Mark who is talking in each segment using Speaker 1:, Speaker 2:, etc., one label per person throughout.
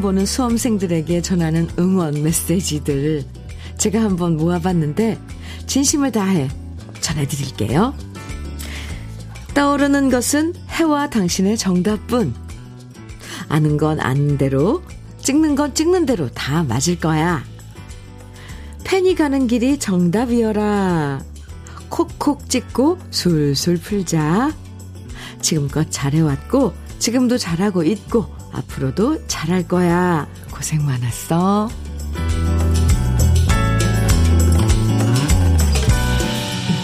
Speaker 1: 보는 수험생들에게 전하는 응원 메시지들 제가 한번 모아봤는데 진심을 다해 전해드릴게요. 떠오르는 것은 해와 당신의 정답뿐. 아는 건 아는 대로, 찍는 건 찍는 대로 다 맞을 거야. 펜이 가는 길이 정답이어라. 콕콕 찍고 술술 풀자. 지금껏 잘해왔고, 지금도 잘하고 있고, 앞으로도 잘할 거야. 고생 많았어.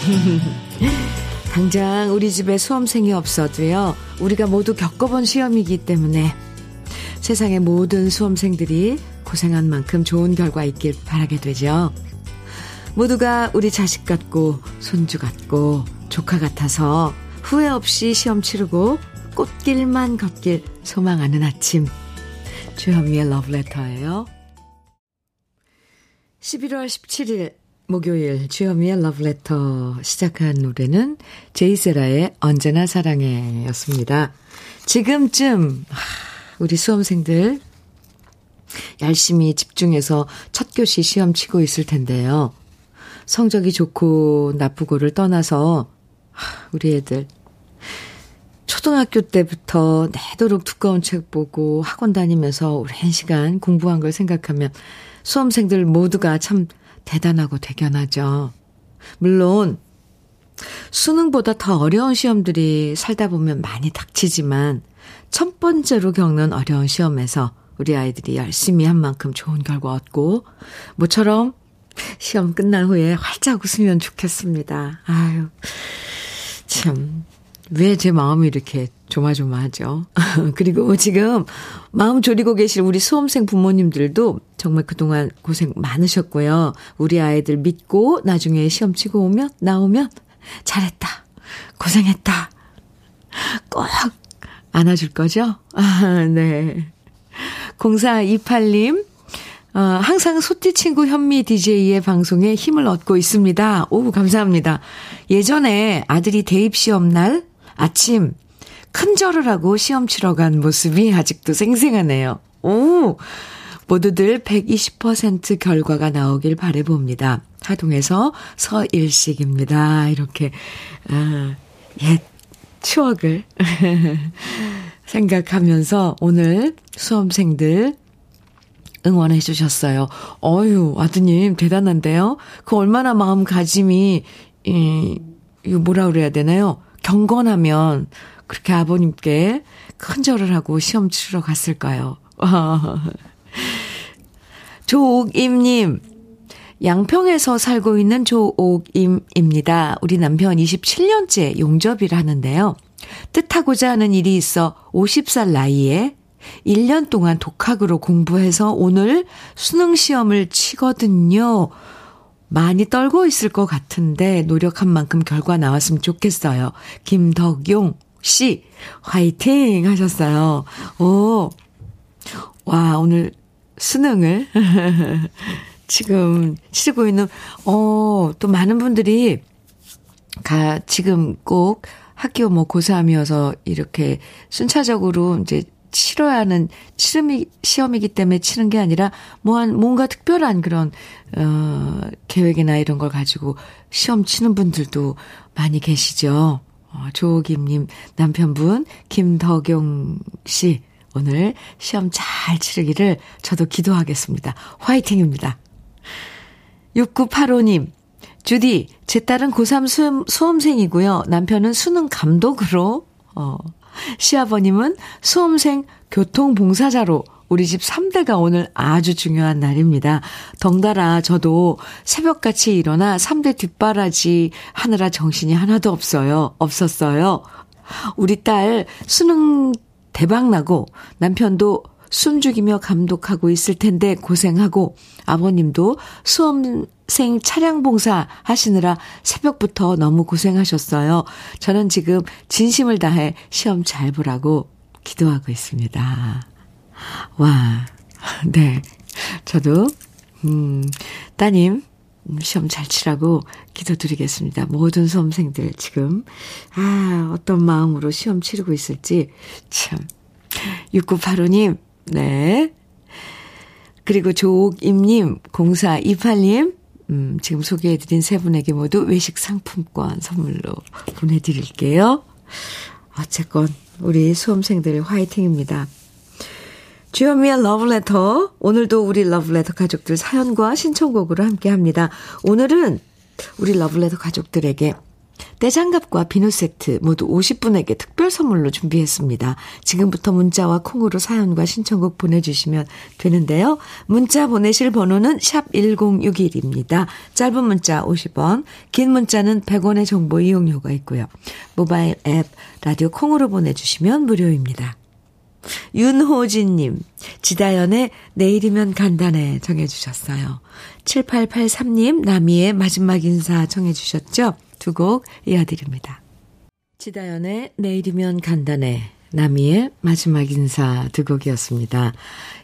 Speaker 1: 당장 우리 집에 수험생이 없어도요, 우리가 모두 겪어본 시험이기 때문에 세상의 모든 수험생들이 고생한 만큼 좋은 결과 있길 바라게 되죠. 모두가 우리 자식 같고, 손주 같고, 조카 같아서 후회 없이 시험 치르고 꽃길만 걷길 소망하는 아침. 주현미의 러브레터예요. 11월 17일 목요일 주현미의 러브레터 시작한 노래는 제이세라의 언제나 사랑해 였습니다. 지금쯤 우리 수험생들 열심히 집중해서 첫 교시 시험 치고 있을 텐데요. 성적이 좋고 나쁘고를 떠나서 우리 애들 초등학교 때부터 내도록 두꺼운 책 보고 학원 다니면서 오랜 시간 공부한 걸 생각하면 수험생들 모두가 참 대단하고 대견하죠. 물론 수능보다 더 어려운 시험들이 살다 보면 많이 닥치지만 첫 번째로 겪는 어려운 시험에서 우리 아이들이 열심히 한 만큼 좋은 결과 얻고 모처럼 시험 끝난 후에 활짝 웃으면 좋겠습니다. 아유, 참, 왜 제 마음이 이렇게 조마조마하죠. 그리고 지금 마음 졸이고 계실 우리 수험생 부모님들도 정말 그동안 고생 많으셨고요. 우리 아이들 믿고 나중에 시험 치고 오면, 나오면, 잘했다. 고생했다. 꼭 안아줄 거죠? 아, 네. 0428님, 어, 항상 소띠 친구 현미 DJ의 방송에 힘을 얻고 있습니다. 오, 감사합니다. 예전에 아들이 대입시험 날 아침 큰 절을 하고 시험 치러 간 모습이 아직도 생생하네요. 오! 모두들 120% 결과가 나오길 바래봅니다. 하동에서 서일식입니다. 이렇게, 아, 옛 추억을 생각하면서 오늘 수험생들 응원해 주셨어요. 어유 아드님 대단한데요. 그 얼마나 마음가짐이 이, 이거 뭐라 그래야 되나요? 경건하면 그렇게 아버님께 큰 절을 하고 시험 치러 갔을까요? 조옥임님, 양평에서 살고 있는 조옥임입니다. 우리 남편 27년째 용접일 하는데요. 뜻하고자 하는 일이 있어 50살 나이에 1년 동안 독학으로 공부해서 오늘 수능 시험을 치거든요. 많이 떨고 있을 것 같은데 노력한 만큼 결과 나왔으면 좋겠어요. 김덕용 씨, 화이팅 하셨어요. 오, 와, 오늘 수능을 지금 치르고 있는, 어, 또 많은 분들이 가, 지금 꼭 학교 뭐 고3이어서 이렇게 순차적으로 이제 치러야 하는 치름이 시험이기 때문에 치는 게 아니라 뭐한 뭔가 특별한 그런 어 계획이나 이런 걸 가지고 시험 치는 분들도 많이 계시죠. 어, 조김님 남편분 김덕용 씨 오늘 시험 잘 치르기를 저도 기도하겠습니다. 화이팅입니다. 6985님 주디 제 딸은 고3 수험, 수험생이고요. 남편은 수능 감독으로 어 시아버님은 수험생 교통봉사자로 우리 집 3대가 오늘 아주 중요한 날입니다. 덩달아 저도 새벽같이 일어나 3대 뒷바라지 하느라 정신이 하나도 없어요. 없었어요. 우리 딸 수능 대박나고 남편도 숨죽이며 감독하고 있을 텐데 고생하고 아버님도 수험생 차량 봉사 하시느라 새벽부터 너무 고생하셨어요. 저는 지금 진심을 다해 시험 잘 보라고 기도하고 있습니다. 와, 네. 저도, 음, 따님, 시험 잘 치라고 기도드리겠습니다. 모든 수험생들 지금, 아, 어떤 마음으로 시험 치르고 있을지, 참. 6985님, 네. 그리고 조옥임님, 0428님, 음, 지금 소개해드린 세 분에게 모두 외식 상품권 선물로 보내드릴게요. 어쨌건, 우리 수험생들 화이팅입니다. 주현미의 러브레터. 오늘도 우리 러브레터 가족들 사연과 신청곡으로 함께 합니다. 오늘은 우리 러브레터 가족들에게 떼장갑과 비누 세트 모두 50분에게 특별 선물로 준비했습니다. 지금부터 문자와 콩으로 사연과 신청곡 보내주시면 되는데요. 문자 보내실 번호는 샵 1061입니다. 짧은 문자 50원, 긴 문자는 100원의 정보 이용료가 있고요. 모바일 앱, 라디오 콩으로 보내주시면 무료입니다. 윤호진님, 지다연의 내일이면 간단해 정해주셨어요. 7883님, 나미의 마지막 인사 정해주셨죠? 두 곡 이어드립니다. 지다연의 내일이면 간단해. 나미의 마지막 인사 두 곡이었습니다.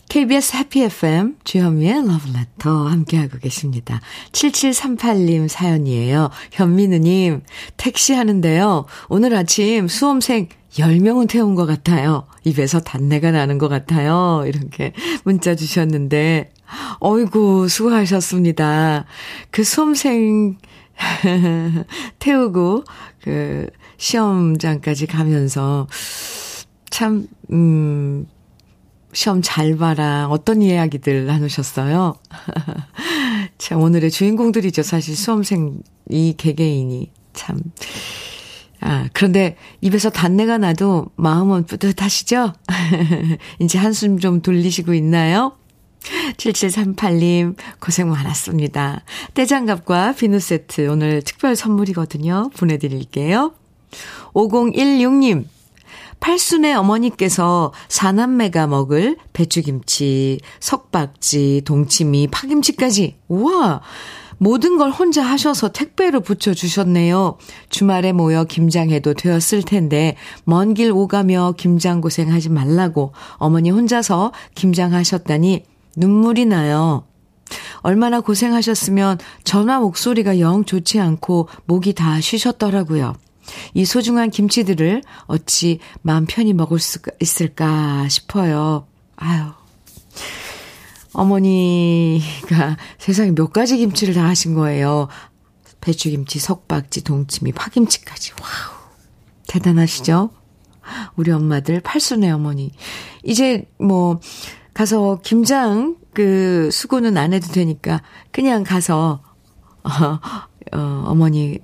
Speaker 1: KBS 해피 FM 주현미의 러브레터 함께하고 계십니다. 7738님 사연이에요. 현민우님 택시 하는데요. 오늘 아침 수험생 10명은 태운 것 같아요. 입에서 단내가 나는 것 같아요. 이렇게 문자 주셨는데 어이구 수고하셨습니다. 그 수험생 태우고, 그, 시험장까지 가면서, 참, 음, 시험 잘 봐라. 어떤 이야기들 나누셨어요? 참, 오늘의 주인공들이죠. 사실 수험생, 이 개개인이. 참. 아, 그런데 입에서 단내가 나도 마음은 뿌듯하시죠? 이제 한숨 좀 돌리시고 있나요? 7738님, 고생 많았습니다. 떼장갑과 비누 세트 오늘 특별 선물이거든요. 보내드릴게요. 5016님, 팔순의 어머니께서 사남매가 먹을 배추김치, 석박지, 동치미, 파김치까지, 우와! 모든 걸 혼자 하셔서 택배로 붙여주셨네요. 주말에 모여 김장해도 되었을 텐데, 먼 길 오가며 김장 고생하지 말라고 어머니 혼자서 김장하셨다니 눈물이 나요. 얼마나 고생하셨으면 전화 목소리가 영 좋지 않고 목이 다 쉬셨더라고요. 이 소중한 김치들을 어찌 마음 편히 먹을 수 있을까 싶어요. 아유. 어머니가 세상에 몇 가지 김치를 다 하신 거예요. 배추김치, 석박지, 동치미, 파김치까지. 와우. 대단하시죠? 우리 엄마들 팔순의 어머니. 이제 뭐 가서 김장 그 수고는 안 해도 되니까 그냥 가서 어, 어, 어머니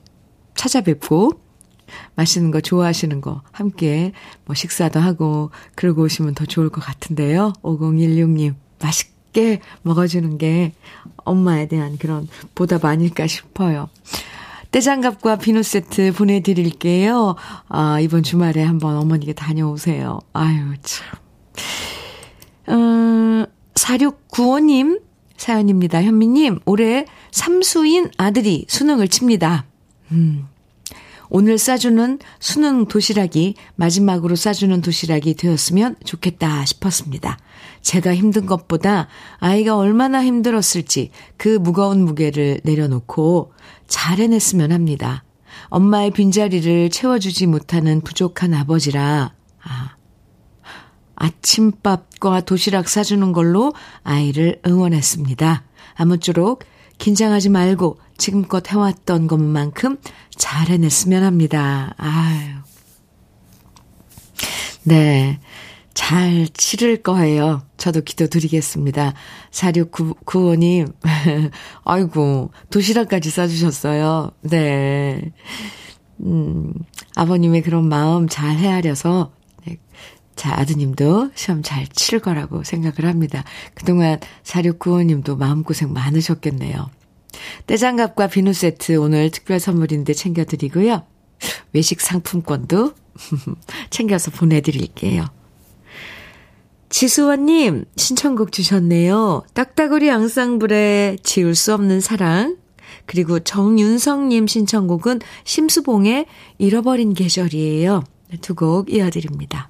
Speaker 1: 찾아뵙고 맛있는 거 좋아하시는 거 함께 뭐 식사도 하고 그러고 오시면 더 좋을 것 같은데요. 5016님 맛있게 먹어주는 게 엄마에 대한 그런 보답 아닐까 싶어요. 떼장갑과 비누 세트 보내드릴게요. 아, 이번 주말에 한번 어머니께 다녀오세요. 아유, 참. 음, 4695님 사연입니다. 현미님, 올해 삼수인 아들이 수능을 칩니다. 음, 오늘 싸주는 수능 도시락이 마지막으로 싸주는 도시락이 되었으면 좋겠다 싶었습니다. 제가 힘든 것보다 아이가 얼마나 힘들었을지 그 무거운 무게를 내려놓고 잘 해냈으면 합니다. 엄마의 빈자리를 채워주지 못하는 부족한 아버지라, 아, 아침밥과 도시락 사주는 걸로 아이를 응원했습니다. 아무쪼록 긴장하지 말고 지금껏 해왔던 것만큼 잘 해냈으면 합니다. 아유. 네. 잘 치를 거예요. 저도 기도 드리겠습니다. 4695님, 아이고, 도시락까지 싸주셨어요. 네. 음, 아버님의 그런 마음 잘 헤아려서 자, 아드님도 시험 잘 치를 거라고 생각을 합니다. 그동안 4695님도 마음고생 많으셨겠네요. 떼장갑과 비누 세트 오늘 특별 선물인데 챙겨드리고요. 외식 상품권도 챙겨서 보내드릴게요. 지수원님, 신청곡 주셨네요. 딱따구리 앙상블의 지울 수 없는 사랑. 그리고 정윤성님 신청곡은 심수봉의 잃어버린 계절이에요. 두 곡 이어드립니다.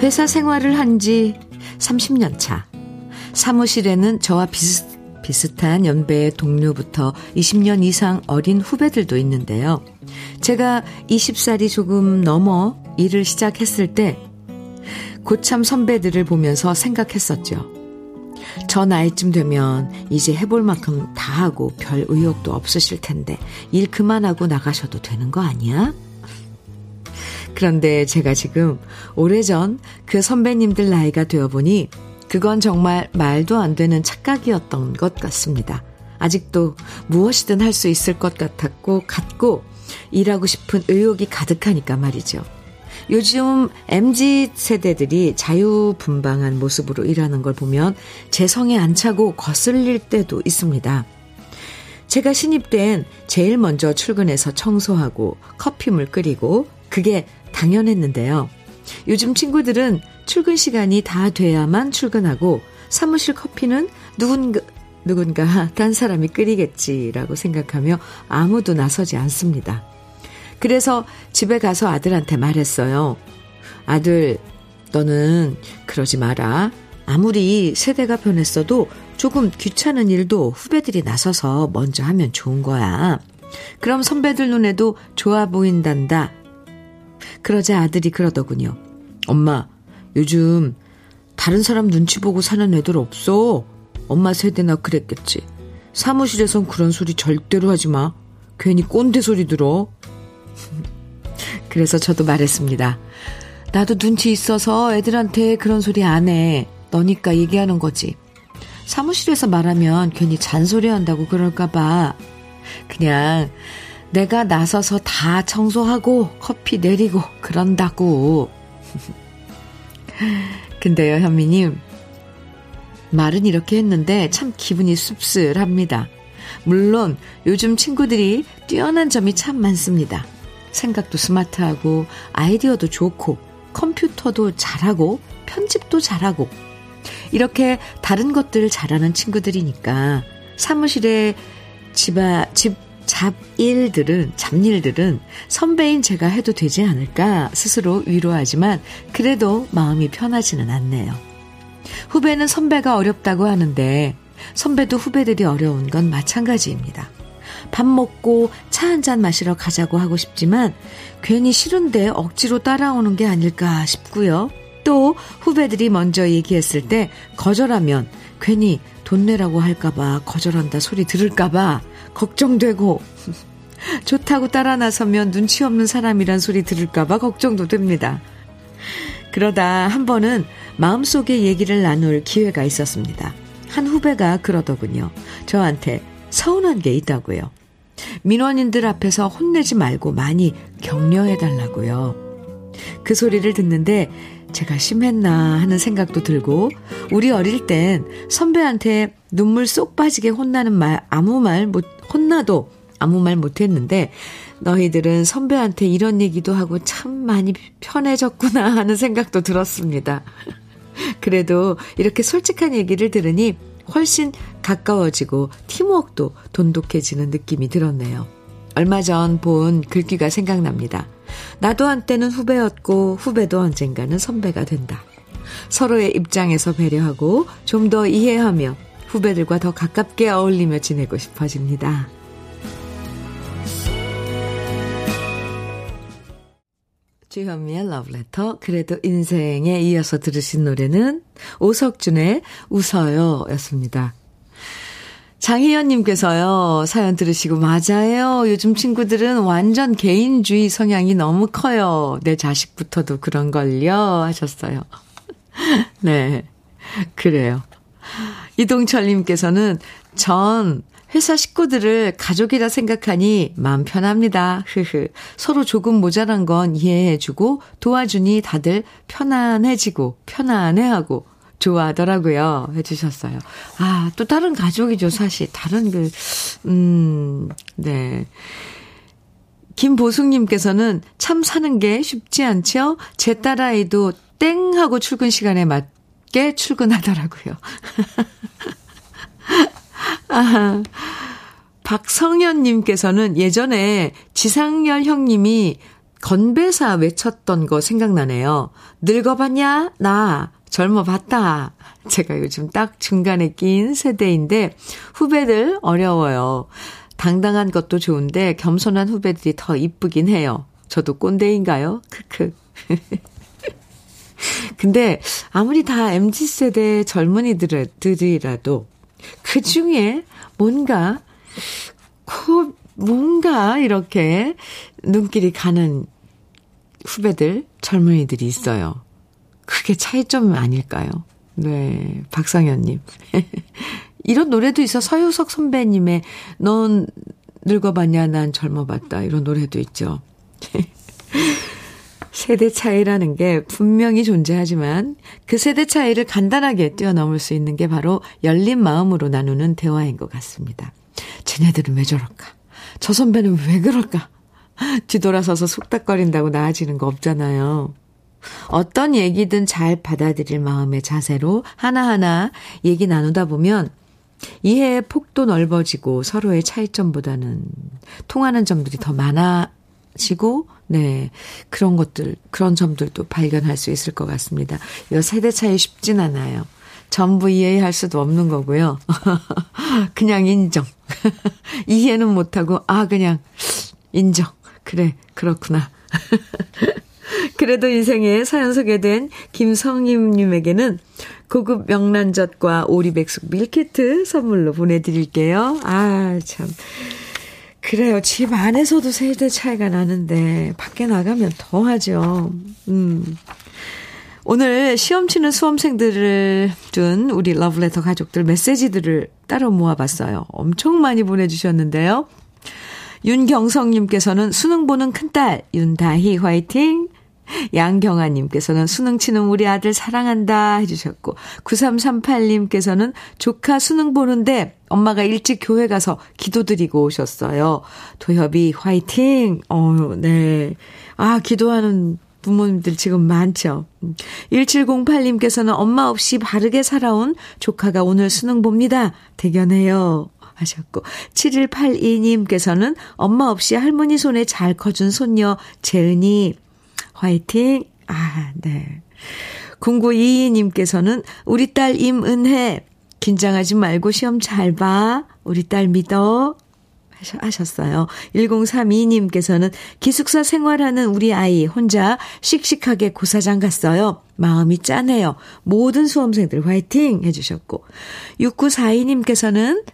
Speaker 1: 회사 생활을 한 지 30년 차. 사무실에는 저와 비슷, 비슷한 연배의 동료부터 20년 이상 어린 후배들도 있는데요. 제가 20살이 조금 넘어 일을 시작했을 때 고참 선배들을 보면서 생각했었죠. 저 나이쯤 되면 이제 해볼 만큼 다 하고 별 의욕도 없으실 텐데 일 그만하고 나가셔도 되는 거 아니야? 그런데 제가 지금 오래전 그 선배님들 나이가 되어보니 그건 정말 말도 안 되는 착각이었던 것 같습니다. 아직도 무엇이든 할 수 있을 것 같았고, 같고, 일하고 싶은 의욕이 가득하니까 말이죠. 요즘 MZ 세대들이 자유분방한 모습으로 일하는 걸 보면 제 성에 안 차고 거슬릴 때도 있습니다. 제가 신입된 제일 먼저 출근해서 청소하고 커피물 끓이고 그게 당연했는데요. 요즘 친구들은 출근 시간이 다 돼야만 출근하고 사무실 커피는 누군가, 누군가 딴 사람이 끓이겠지라고 생각하며 아무도 나서지 않습니다. 그래서 집에 가서 아들한테 말했어요. 아들, 너는 그러지 마라. 아무리 세대가 변했어도 조금 귀찮은 일도 후배들이 나서서 먼저 하면 좋은 거야. 그럼 선배들 눈에도 좋아 보인단다. 그러자 아들이 그러더군요. 엄마, 요즘 다른 사람 눈치 보고 사는 애들 없어. 엄마 세대나 그랬겠지. 사무실에선 그런 소리 절대로 하지 마. 괜히 꼰대 소리 들어. 그래서 저도 말했습니다. 나도 눈치 있어서 애들한테 그런 소리 안 해. 너니까 얘기하는 거지. 사무실에서 말하면 괜히 잔소리 한다고 그럴까봐. 그냥 내가 나서서 다 청소하고 커피 내리고 그런다고. 근데요, 현미님. 말은 이렇게 했는데 참 기분이 씁쓸합니다. 물론 요즘 친구들이 뛰어난 점이 참 많습니다. 생각도 스마트하고 아이디어도 좋고 컴퓨터도 잘하고 편집도 잘하고 이렇게 다른 것들을 잘하는 친구들이니까 사무실에 집아 집 잡일들은 잡일들은 선배인 제가 해도 되지 않을까 스스로 위로하지만 그래도 마음이 편하지는 않네요. 후배는 선배가 어렵다고 하는데 선배도 후배들이 어려운 건 마찬가지입니다. 밥 먹고 차 한 잔 마시러 가자고 하고 싶지만 괜히 싫은데 억지로 따라오는 게 아닐까 싶고요. 또 후배들이 먼저 얘기했을 때 거절하면 괜히 돈 내라고 할까봐 거절한다 소리 들을까봐 걱정되고 좋다고 따라 나서면 눈치 없는 사람이란 소리 들을까봐 걱정도 됩니다. 그러다 한 번은 마음속에 얘기를 나눌 기회가 있었습니다. 한 후배가 그러더군요. 저한테 서운한 게 있다고요. 민원인들 앞에서 혼내지 말고 많이 격려해 달라고요. 그 소리를 듣는데 제가 심했나 하는 생각도 들고 우리 어릴 땐 선배한테 눈물 쏙 빠지게 혼나는 말 아무 말 못 혼나도 아무 말 못했는데 너희들은 선배한테 이런 얘기도 하고 참 많이 편해졌구나 하는 생각도 들었습니다. 그래도 이렇게 솔직한 얘기를 들으니 훨씬 가까워지고 팀워크도 돈독해지는 느낌이 들었네요. 얼마 전 본 글귀가 생각납니다. 나도 한때는 후배였고 후배도 언젠가는 선배가 된다. 서로의 입장에서 배려하고 좀 더 이해하며 후배들과 더 가깝게 어울리며 지내고 싶어집니다. 주현미의 러브레터 그래도 인생에 이어서 들으신 노래는 오석준의 웃어요 였습니다. 장희연님께서요, 사연 들으시고, 맞아요. 요즘 친구들은 완전 개인주의 성향이 너무 커요. 내 자식부터도 그런걸요. 하셨어요. 네. 그래요. 이동철님께서는 전 회사 식구들을 가족이라 생각하니 마음 편합니다. 흐흐. 서로 조금 모자란 건 이해해주고 도와주니 다들 편안해지고 편안해하고 좋아하더라고요. 해주셨어요. 아, 또 다른 가족이죠, 사실. 다른 그, 음, 네. 김보숙님께서는 참 사는 게 쉽지 않죠? 제 딸아이도 땡 하고 출근 시간에 맞게 출근하더라고요. 아, 박성현님께서는 예전에 지상열 형님이 건배사 외쳤던 거 생각나네요. 늙어봤냐? 나 젊어봤다. 제가 요즘 딱 중간에 낀 세대인데 후배들 어려워요. 당당한 것도 좋은데 겸손한 후배들이 더 이쁘긴 해요. 저도 꼰대인가요? 크크. 근데 아무리 다 MZ세대 젊은이들이라도 그 중에 뭔가 그 뭔가 이렇게 눈길이 가는 후배들, 젊은이들이 있어요. 그게 차이점 아닐까요? 네, 박상현님. 이런 노래도 있어. 서유석 선배님의 넌 늙어봤냐, 난 젊어봤다. 이런 노래도 있죠. 세대 차이라는 게 분명히 존재하지만 그 세대 차이를 간단하게 뛰어넘을 수 있는 게 바로 열린 마음으로 나누는 대화인 것 같습니다. 쟤네들은 왜 저럴까? 저 선배는 왜 그럴까? 뒤돌아서서 속닥거린다고 나아지는 거 없잖아요. 어떤 얘기든 잘 받아들일 마음의 자세로 하나하나 얘기 나누다 보면 이해의 폭도 넓어지고 서로의 차이점보다는 통하는 점들이 더 많아지고, 네. 그런 것들, 그런 점들도 발견할 수 있을 것 같습니다. 이 세대 차이 쉽진 않아요. 전부 이해할 수도 없는 거고요. 그냥 인정. 이해는 못하고, 아, 그냥 인정. 그래, 그렇구나. 그래도 인생에 사연 소개된 김성임님에게는 고급 명란젓과 오리백숙 밀키트 선물로 보내드릴게요. 아, 참. 그래요. 집 안에서도 세대 차이가 나는데, 밖에 나가면 더 하죠. 음. 오늘 시험 치는 수험생들을 둔 우리 러브레터 가족들 메시지들을 따로 모아봤어요. 엄청 많이 보내주셨는데요. 윤경성님께서는 수능 보는 큰딸, 윤다희 화이팅! 양경아님께서는 수능 치는 우리 아들 사랑한다 해주셨고, 9338님께서는 조카 수능 보는데 엄마가 일찍 교회 가서 기도드리고 오셨어요. 도협이 화이팅! 어, 네. 아, 기도하는 부모님들 지금 많죠. 1708님께서는 엄마 없이 바르게 살아온 조카가 오늘 수능 봅니다. 대견해요. 하셨고 7182님께서는 엄마 없이 할머니 손에 잘 커준 손녀 재은이 화이팅. 아, 네. 0922님께서는 우리 딸 임은혜 긴장하지 말고 시험 잘 봐. 우리 딸 믿어. 하셨어요. 1032님께서는 기숙사 생활하는 우리 아이 혼자 씩씩하게 고사장 갔어요. 마음이 짠해요. 모든 수험생들 화이팅 해주셨고 6942님께서는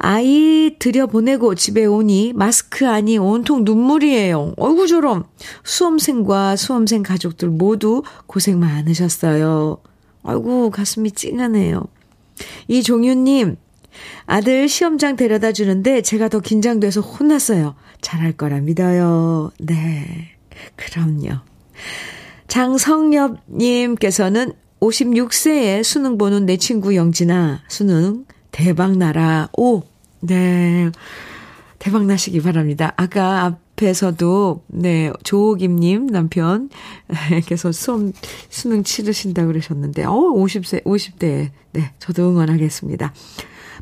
Speaker 1: 아이 들여보내고 집에 오니 마스크 아니 온통 눈물이에요. 얼굴처럼 수험생과 수험생 가족들 모두 고생 많으셨어요. 아이고 가슴이 찡하네요. 이종윤님 아들 시험장 데려다 주는데 제가 더 긴장돼서 혼났어요. 잘할 거라 믿어요. 네. 그럼요. 장성엽님께서는 56세에 수능 보는 내 친구 영진아, 수능 대박 나라. 오, 네. 대박 나시기 바랍니다. 아까 앞에서도, 네, 조옥임님 남편께서 수험, 수능 치르신다 그러셨는데, 어, 50세, 50대. 네, 저도 응원하겠습니다.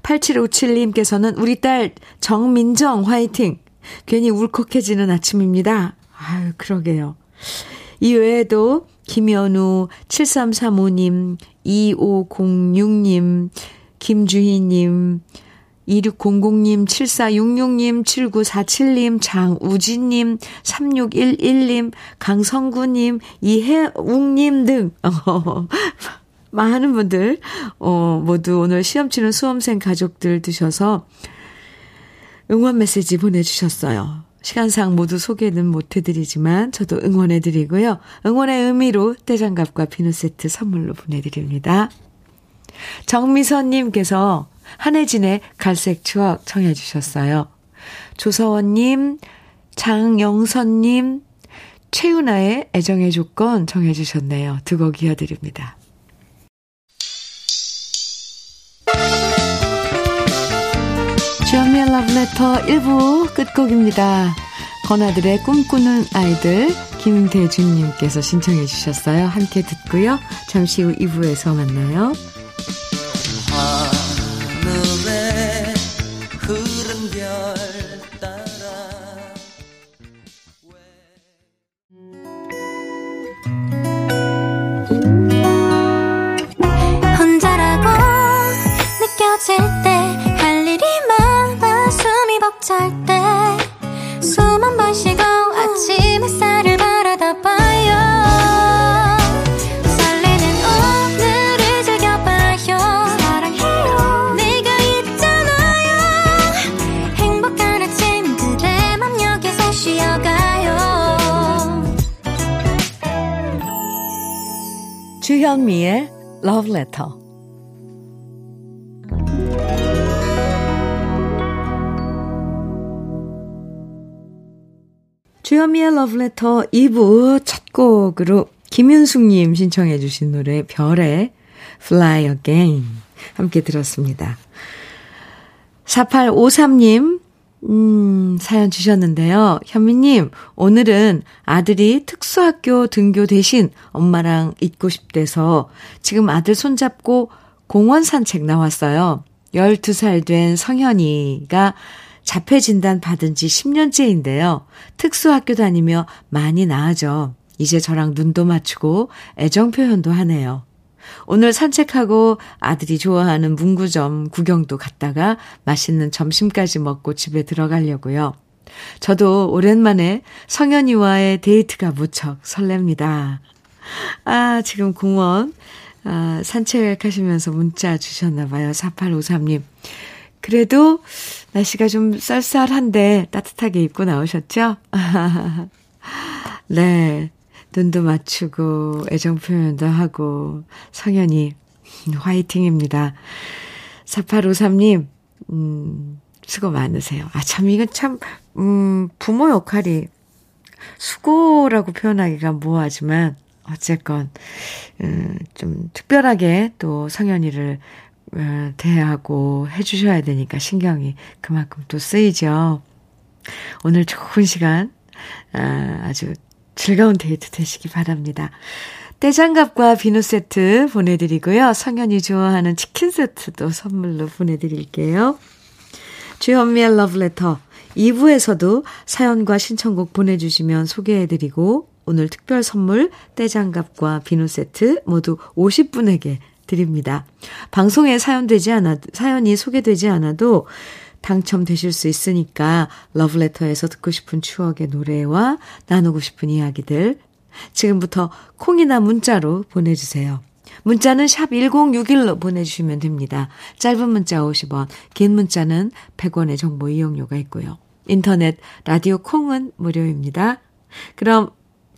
Speaker 1: 8757님께서는 우리 딸 정민정 화이팅! 괜히 울컥해지는 아침입니다. 아유, 그러게요. 이 외에도 김연우, 7335님, 2506님, 김주희님, 2600님, 7466님, 7947님, 장우진님, 3611님, 강성구님, 이혜웅님 등, 어, 많은 분들, 어, 모두 오늘 시험 치는 수험생 가족들 드셔서 응원 메시지 보내주셨어요. 시간상 모두 소개는 못해드리지만 저도 응원해드리고요. 응원의 의미로 떼장갑과 비누 세트 선물로 보내드립니다. 정미선님께서 한혜진의 갈색 추억 청해 주셨어요. 조서원님, 장영선님, 최윤아의 애정의 조건 정해 주셨네요. 두 곡 이어드립니다. 주연미의 러브레터 1부 끝곡입니다. 건아들의 꿈꾸는 아이들 김대준님께서 신청해 주셨어요. 함께 듣고요. 잠시 후 2부에서 만나요. Love Letter 주현미의 러브레터 2부 첫 곡으로 김윤숙님 신청해 주신 노래 별의 Fly Again 함께 들었습니다. 4853님 음, 사연 주셨는데요. 현미님, 오늘은 아들이 특수학교 등교 대신 엄마랑 있고 싶대서 지금 아들 손잡고 공원 산책 나왔어요. 12살 된 성현이가 자폐 진단 받은 지 10년째인데요. 특수학교 다니며 많이 나아져 이제 저랑 눈도 맞추고 애정 표현도 하네요. 오늘 산책하고 아들이 좋아하는 문구점 구경도 갔다가 맛있는 점심까지 먹고 집에 들어가려고요. 저도 오랜만에 성현이와의 데이트가 무척 설렙니다. 아, 지금 공원, 아, 산책하시면서 문자 주셨나봐요. 4853님. 그래도 날씨가 좀 쌀쌀한데 따뜻하게 입고 나오셨죠? 네. 눈도 맞추고 애정 표현도 하고 성현이 화이팅입니다. 4853님, 음, 수고 많으세요. 아, 참, 이건 참, 음, 부모 역할이 수고라고 표현하기가 뭐하지만, 어쨌건, 음, 좀 특별하게 또 성현이를 어, 대하고 해주셔야 되니까 신경이 그만큼 또 쓰이죠. 오늘 좋은 시간, 아, 아주 즐거운 데이트 되시기 바랍니다. 떼장갑과 비누 세트 보내드리고요. 성현이 좋아하는 치킨 세트도 선물로 보내드릴게요. 주현미의 러브레터 2부에서도 사연과 신청곡 보내주시면 소개해드리고 오늘 특별 선물 떼장갑과 비누 세트 모두 50분에게 드립니다. 방송에 사연되지 않아 사연이 소개되지 않아도 당첨되실 수 있으니까 러브레터에서 듣고 싶은 추억의 노래와 나누고 싶은 이야기들 지금부터 콩이나 문자로 보내주세요. 문자는 샵 1061로 보내주시면 됩니다. 짧은 문자 50원, 긴 문자는 100원의 정보 이용료가 있고요. 인터넷, 라디오 콩은 무료입니다. 그럼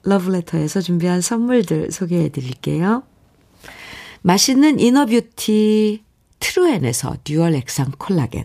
Speaker 1: 러브레터에서 준비한 선물들 소개해 드릴게요. 맛있는 inner beauty 트루엔에서 dual 액상 콜라겐.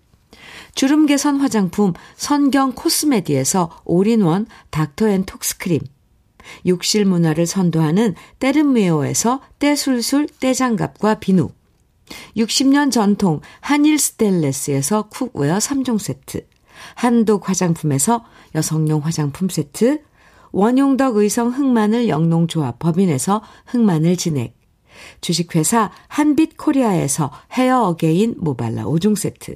Speaker 1: 주름 개선 화장품 선경 코스메디에서 올인원 닥터앤톡스크림, 욕실 문화를 선도하는 때르메오에서 때술술 때장갑과 비누, 60년 전통 한일 스텐레스에서 cookware 3종 세트, 한독 화장품에서 여성용 화장품 세트, 원용덕 의성 흑마늘 영농조합 법인에서 흑마늘 진액, 주식회사 한빛코리아에서 헤어 어게인 모발라 5종 세트,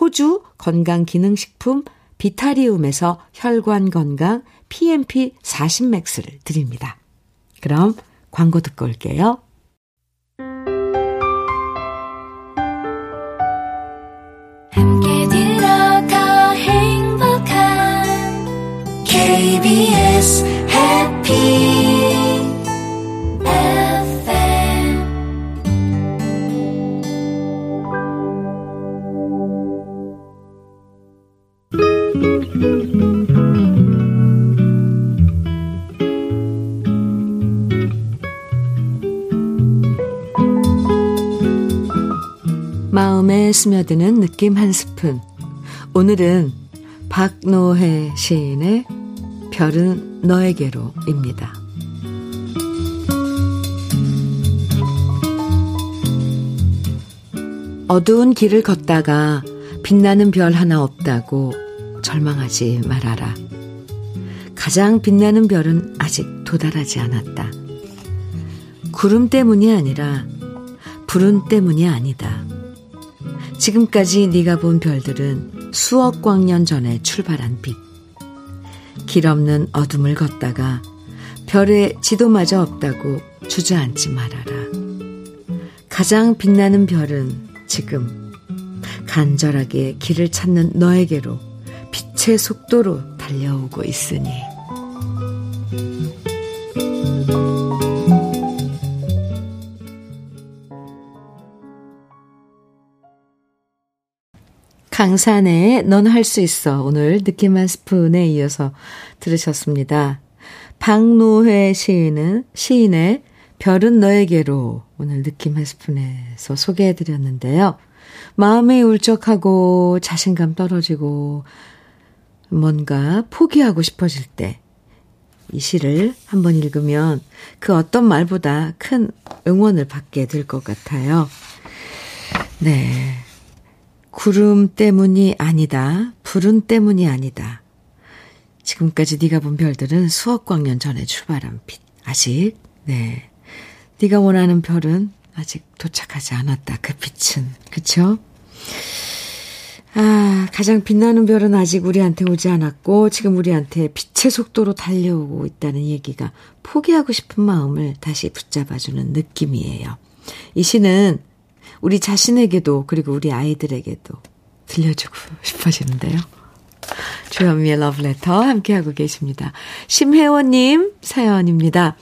Speaker 1: 호주 건강기능식품 비타리움에서 혈관 건강 PMP 40맥스를 드립니다. 그럼 광고 듣고 올게요. KBS 스며드는 느낌 한 스푼. 오늘은 박노해 시인의 별은 너에게로입니다. 어두운 길을 걷다가 빛나는 별 하나 없다고 절망하지 말아라. 가장 빛나는 별은 아직 도달하지 않았다. 구름 때문이 아니라 불운 때문이 아니다. 지금까지 네가 본 별들은 수억 광년 전에 출발한 빛. 길 없는 어둠을 걷다가 별의 지도마저 없다고 주저앉지 말아라. 가장 빛나는 별은 지금 간절하게 길을 찾는 너에게로 빛의 속도로 달려오고 있으니. 강산의 넌 할 수 있어. 오늘 느낌 한 스푼에 이어서 들으셨습니다. 박노회 시인은, 시인의 별은 너에게로 오늘 느낌 한 스푼에서 소개해 드렸는데요. 마음이 울적하고 자신감 떨어지고 뭔가 포기하고 싶어질 때 이 시를 한번 읽으면 그 어떤 말보다 큰 응원을 받게 될 것 같아요. 네. 구름 때문이 아니다. 불은 때문이 아니다. 지금까지 네가 본 별들은 수억 광년 전에 출발한 빛. 아직 네. 네가 원하는 별은 아직 도착하지 않았다. 그 빛은. 그쵸? 아, 가장 빛나는 별은 아직 우리한테 오지 않았고, 지금 우리한테 빛의 속도로 달려오고 있다는 얘기가 포기하고 싶은 마음을 다시 붙잡아주는 느낌이에요. 이 시는 우리 자신에게도 그리고 우리 아이들에게도 들려주고 싶어지는데요. 주현미의 러브레터 함께하고 계십니다. 심혜원님 사연입니다.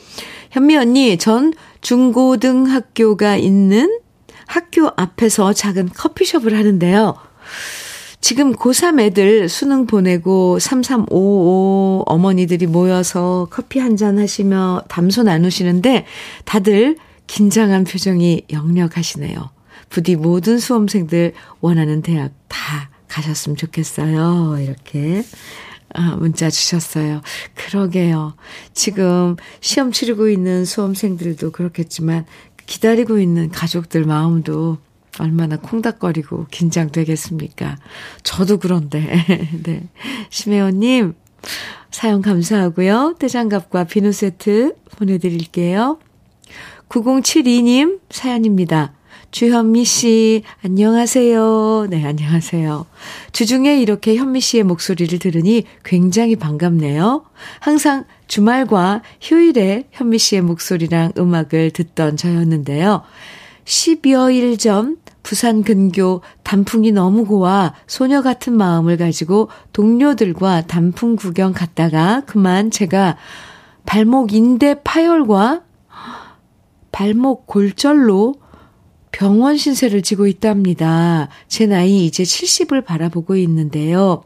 Speaker 1: 현미 언니, 전 중고등학교가 있는 학교 앞에서 작은 커피숍을 하는데요. 지금 고3 애들 수능 보내고 3355 어머니들이 모여서 커피 한 잔 하시며 담소 나누시는데 다들 긴장한 표정이 역력하시네요. 부디 모든 수험생들 원하는 대학 다 가셨으면 좋겠어요. 이렇게 아, 문자 주셨어요. 그러게요. 지금 시험 치르고 있는 수험생들도 그렇겠지만 기다리고 있는 가족들 마음도 얼마나 콩닥거리고 긴장되겠습니까? 저도 그런데. 네. 심혜원님, 사연 감사하고요. 떼장갑과 비누 세트 보내드릴게요. 9072님 사연입니다. 주현미 씨, 안녕하세요. 네, 안녕하세요. 주중에 이렇게 현미 씨의 목소리를 들으니 굉장히 반갑네요. 항상 주말과 휴일에 현미 씨의 목소리랑 음악을 듣던 저였는데요. 10여일 전 부산 근교 단풍이 너무 고와 소녀 같은 마음을 가지고 동료들과 단풍 구경 갔다가 그만 제가 발목 인대 파열과 발목 골절로 병원 신세를 지고 있답니다. 제 나이 이제 70을 바라보고 있는데요.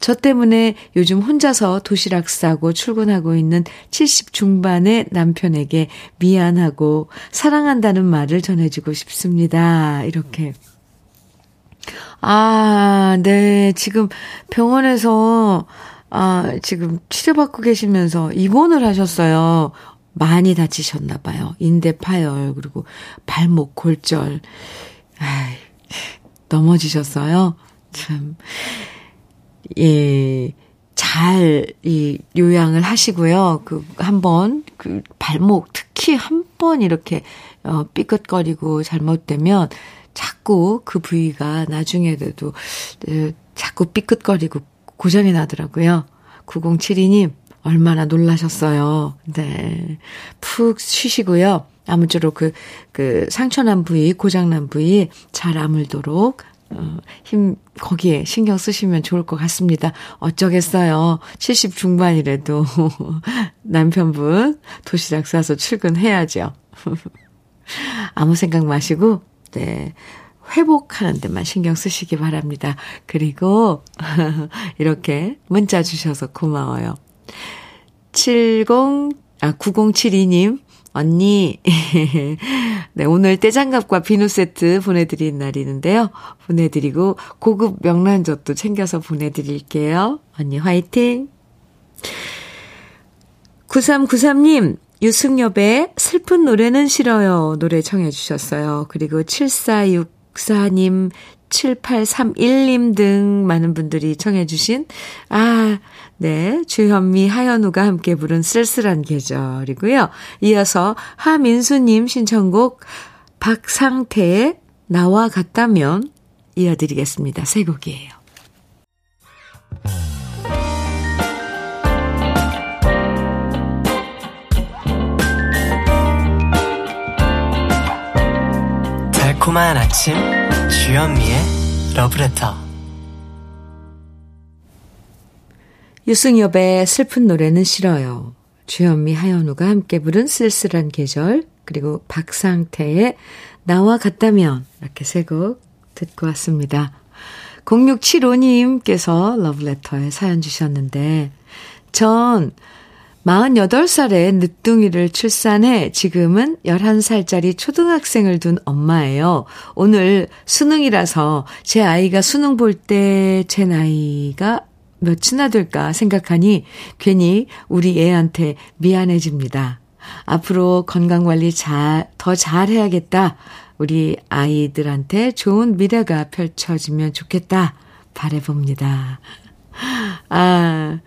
Speaker 1: 저 때문에 요즘 혼자서 도시락 싸고 출근하고 있는 70 중반의 남편에게 미안하고 사랑한다는 말을 전해주고 싶습니다. 이렇게. 아, 네. 지금 병원에서, 아, 지금 치료받고 계시면서 입원을 하셨어요. 많이 다치셨나 봐요. 인대 파열, 그리고 발목 골절. 아이, 넘어지셨어요. 참. 예, 잘, 이, 요양을 하시고요. 그, 한 번, 그, 발목, 특히 한 번 이렇게, 어, 삐끗거리고 잘못되면 자꾸 그 부위가 나중에도, 어, 자꾸 삐끗거리고 고장이 나더라고요. 9072님, 얼마나 놀라셨어요. 네. 푹 쉬시고요. 아무쪼록 그, 그 상처난 부위, 고장난 부위 잘 아물도록 어, 힘, 거기에 신경 쓰시면 좋을 것 같습니다. 어쩌겠어요. 70 중반이라도 남편분 도시락 싸서 출근해야죠. 아무 생각 마시고, 네. 회복하는 데만 신경 쓰시기 바랍니다. 그리고, 이렇게 문자 주셔서 고마워요. 70, 아, 9072님, 언니, 네, 오늘 떼장갑과 비누 세트 보내드린 날이는데요. 보내드리고 고급 명란젓도 챙겨서 보내드릴게요. 언니 화이팅! 9393님, 유승엽의 슬픈 노래는 싫어요. 노래 청해 주셨어요. 그리고 7464님, 7831님 등 많은 분들이 청해 주신, 아, 네, 주현미, 하현우가 함께 부른 쓸쓸한 계절이고요. 이어서 하민수님 신청곡 박상태의 나와 같다면 이어드리겠습니다. 새 곡이에요.
Speaker 2: 달콤한 아침 주현미의 러브레터
Speaker 1: 유승엽의 슬픈 노래는 싫어요. 주현미, 하현우가 함께 부른 쓸쓸한 계절, 그리고 박상태의 나와 같다면, 이렇게 세 곡 듣고 왔습니다. 0675님께서 러브레터에 사연 주셨는데, 전 48살에 늦둥이를 출산해 지금은 11살짜리 초등학생을 둔 엄마예요. 오늘 수능이라서 제 아이가 수능 볼 때 제 나이가 몇이나 될까 생각하니 괜히 우리 애한테 미안해집니다. 앞으로 건강관리 잘, 더 잘해야겠다. 우리 아이들한테 좋은 미래가 펼쳐지면 좋겠다. 바래봅니다. 아,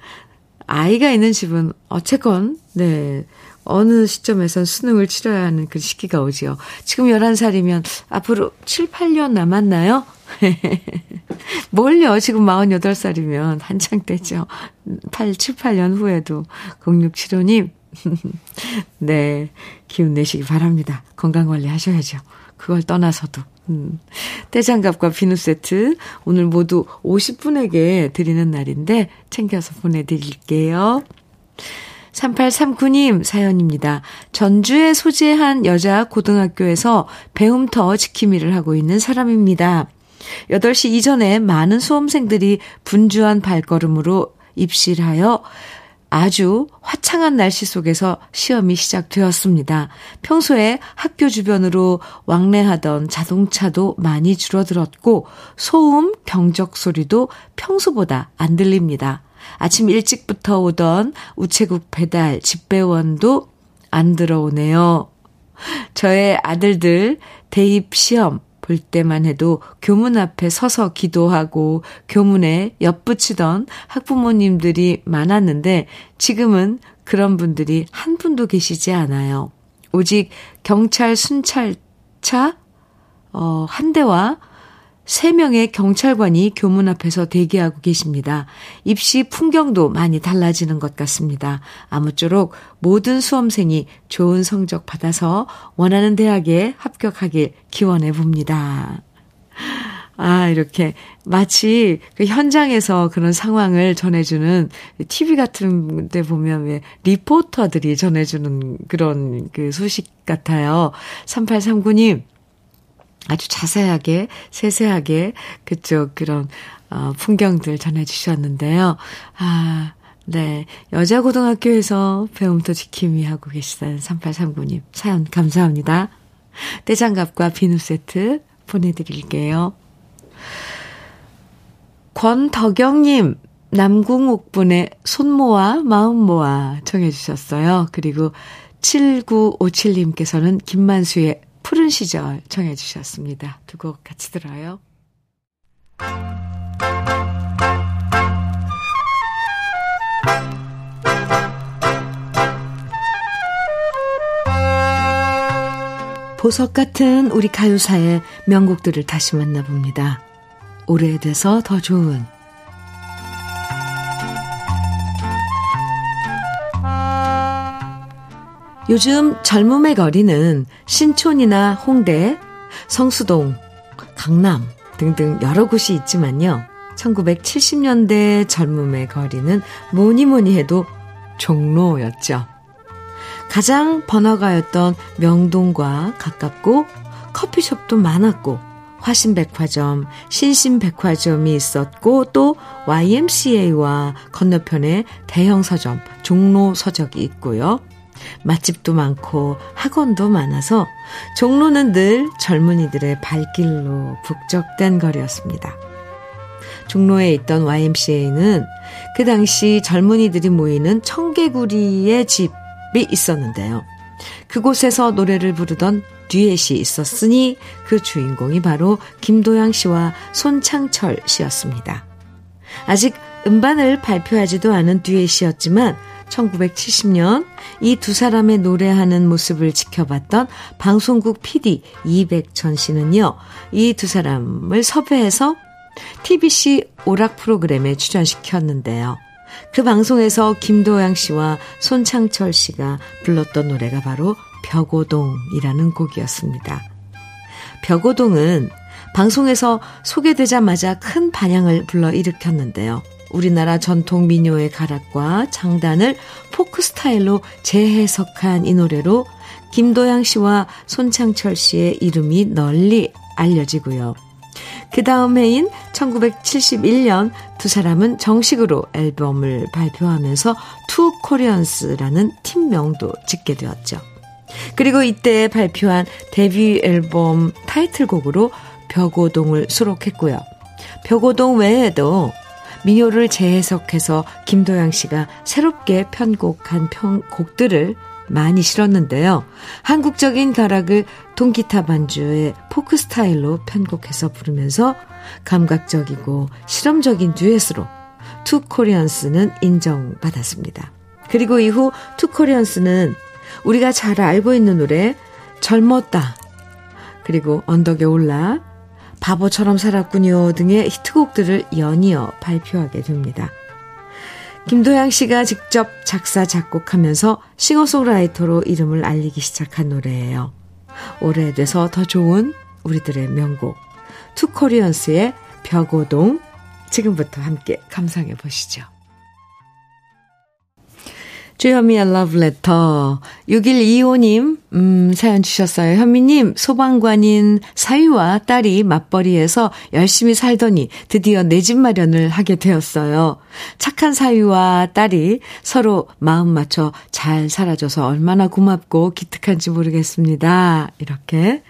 Speaker 1: 아이가 있는 집은 어쨌건, 네. 어느 시점에선 수능을 치러야 하는 그 시기가 오지요. 지금 11살이면 앞으로 7, 8년 남았나요? 뭘요? 지금 48살이면 한창 때죠. 8, 7, 8년 후에도 0675님. 네. 기운 내시기 바랍니다. 건강 관리 하셔야죠. 그걸 떠나서도. 음. 떼장갑과 비누 세트 오늘 모두 50분에게 드리는 날인데 챙겨서 보내드릴게요. 3839님 사연입니다. 전주에 소재한 여자 고등학교에서 배움터 지킴이를 하고 있는 사람입니다. 8시 이전에 많은 수험생들이 분주한 발걸음으로 입실 하여 아주 화창한 날씨 속에서 시험이 시작되었습니다. 평소에 학교 주변으로 왕래하던 자동차도 많이 줄어들었고 소음, 경적 소리도 평소보다 안 들립니다. 아침 일찍부터 오던 우체국 배달, 집배원도 안 들어오네요. 저의 아들들 대입 시험 볼 때만 해도 교문 앞에 서서 기도하고 교문에 엿붙이던 학부모님들이 많았는데 지금은 그런 분들이 한 분도 계시지 않아요. 오직 경찰 순찰차 어, 한 대와 3명의 경찰관이 교문 앞에서 대기하고 계십니다. 입시 풍경도 많이 달라지는 것 같습니다. 아무쪼록 모든 수험생이 좋은 성적 받아서 원하는 대학에 합격하길 기원해 봅니다. 아, 이렇게 마치 그 현장에서 그런 상황을 전해주는 TV 같은 데 보면 왜 리포터들이 전해주는 그런 그 소식 같아요. 3839님, 아주 자세하게, 세세하게 그쪽 그런 어, 풍경들 전해주셨는데요. 아, 네. 여자고등학교에서 배움터 지킴이 하고 계시다는 3839님 사연 감사합니다. 떼장갑과 비누 세트 보내드릴게요. 권덕영님, 남궁옥분의 손 모아, 마음 모아 청해주셨어요. 그리고 7957님께서는 김만수의 푸른 시절 청해 주셨습니다. 두 곡 같이 들어요. 보석 같은 우리 가요사의 명곡들을 다시 만나봅니다. 오래돼서 더 좋은 요즘 젊음의 거리는 신촌이나 홍대, 성수동, 강남 등등 여러 곳이 있지만요. 1970년대 젊음의 거리는 뭐니 뭐니 해도 종로였죠. 가장 번화가였던 명동과 가깝고 커피숍도 많았고 화신백화점, 신신백화점이 있었고 또 YMCA와 건너편에 대형 서점, 종로 서적이 있고요. 맛집도 많고 학원도 많아서 종로는 늘 젊은이들의 발길로 북적된 거리였습니다. 종로에 있던 YMCA는 그 당시 젊은이들이 모이는 청개구리의 집이 있었는데요. 그곳에서 노래를 부르던 듀엣이 있었으니 그 주인공이 바로 김도양 씨와 손창철 씨였습니다. 아직 음반을 발표하지도 않은 듀엣이었지만 1970년 이 두 사람의 노래하는 모습을 지켜봤던 방송국 PD 이백천 씨는요, 이 두 사람을 섭외해서 TBC 오락 프로그램에 출연시켰는데요. 그 방송에서 김도양 씨와 손창철 씨가 불렀던 노래가 바로 벽오동이라는 곡이었습니다. 벽오동은 방송에서 소개되자마자 큰 반향을 불러일으켰는데요. 우리나라 전통 민요의 가락과 장단을 포크 스타일로 재해석한 이 노래로 김도향 씨와 손창철 씨의 이름이 널리 알려지고요. 그 다음 해인 1971년 두 사람은 정식으로 앨범을 발표하면서 투 코리언스라는 팀명도 짓게 되었죠. 그리고 이때 발표한 데뷔 앨범 타이틀곡으로 벽오동을 수록했고요. 벽오동 외에도 민요를 재해석해서 김도향 씨가 새롭게 편곡한 편, 곡들을 많이 실었는데요. 한국적인 가락을 통기타 반주의 포크 스타일로 편곡해서 부르면서 감각적이고 실험적인 듀엣으로 투 코리언스는 인정받았습니다. 그리고 이후 투 코리언스는 우리가 잘 알고 있는 노래 젊었다. 그리고 언덕에 올라 바보처럼 살았군요 등의 히트곡들을 연이어 발표하게 됩니다. 김도향 씨가 직접 작사, 작곡하면서 싱어송라이터로 이름을 알리기 시작한 노래예요. 오래돼서 더 좋은 우리들의 명곡, 투코리언스의 벽오동, 지금부터 함께 감상해 보시죠. 주현미의 러브레터 6125님 음, 사연 주셨어요. 현미님 소방관인 사위와 딸이 맞벌이에서 열심히 살더니 드디어 내 집 마련을 하게 되었어요. 착한 사위와 딸이 서로 마음 맞춰 잘 살아줘서 얼마나 고맙고 기특한지 모르겠습니다. 이렇게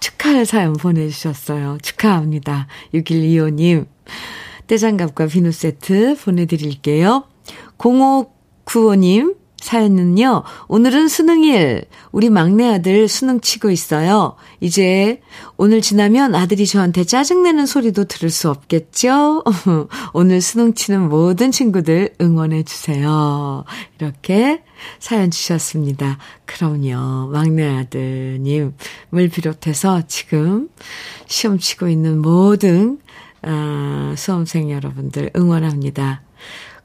Speaker 1: 축하의 사연 보내주셨어요. 축하합니다. 6125님 떼장갑과 비누 세트 보내드릴게요. 05 구호님 사연은요, 오늘은 수능일. 우리 막내 아들 수능 치고 있어요. 이제 오늘 지나면 아들이 저한테 짜증내는 소리도 들을 수 없겠죠? 오늘 수능 치는 모든 친구들 응원해주세요. 이렇게 사연 주셨습니다. 그럼요. 막내 아드님을 비롯해서 지금 시험 치고 있는 모든, 아, 수험생 여러분들 응원합니다.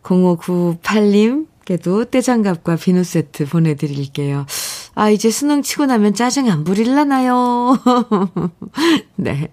Speaker 1: 0598님, 께도 떼장갑과 비누 세트 보내드릴게요. 아, 이제 수능 치고 나면 짜증 안 부릴라나요? 네.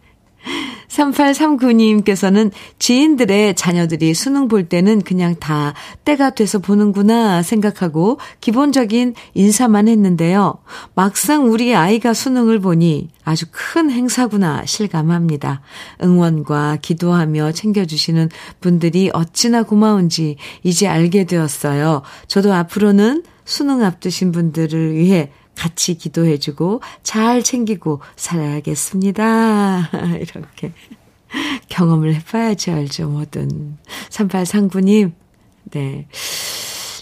Speaker 1: 3839님께서는 지인들의 자녀들이 수능 볼 때는 그냥 다 때가 돼서 보는구나 생각하고 기본적인 인사만 했는데요. 막상 우리 아이가 수능을 보니 아주 큰 행사구나 실감합니다. 응원과 기도하며 챙겨주시는 분들이 어찌나 고마운지 이제 알게 되었어요. 저도 앞으로는 수능 앞두신 분들을 위해 같이 기도해주고 잘 챙기고 살아야겠습니다. 이렇게 경험을 해봐야지 알죠, 뭐든. 3839님, 네.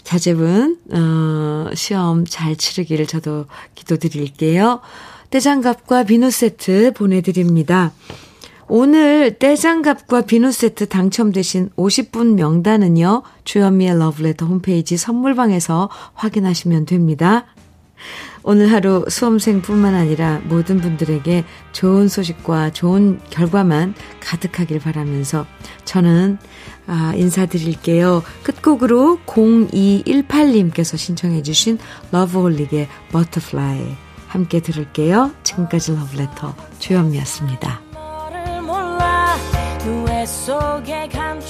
Speaker 1: 자제분, 어, 시험 잘 치르기를 저도 기도드릴게요. 떼장갑과 비누 세트 보내드립니다. 오늘 떼장갑과 비누 세트 당첨되신 50분 명단은요, 주현미의 러브레터 홈페이지 선물방에서 확인하시면 됩니다. 오늘 하루 수험생뿐만 아니라 모든 분들에게 좋은 소식과 좋은 결과만 가득하길 바라면서 저는 아, 인사드릴게요. 끝곡으로 0218님께서 신청해 주신 러브홀릭의 Butterfly 함께 들을게요. 지금까지 러브레터
Speaker 3: 감춰진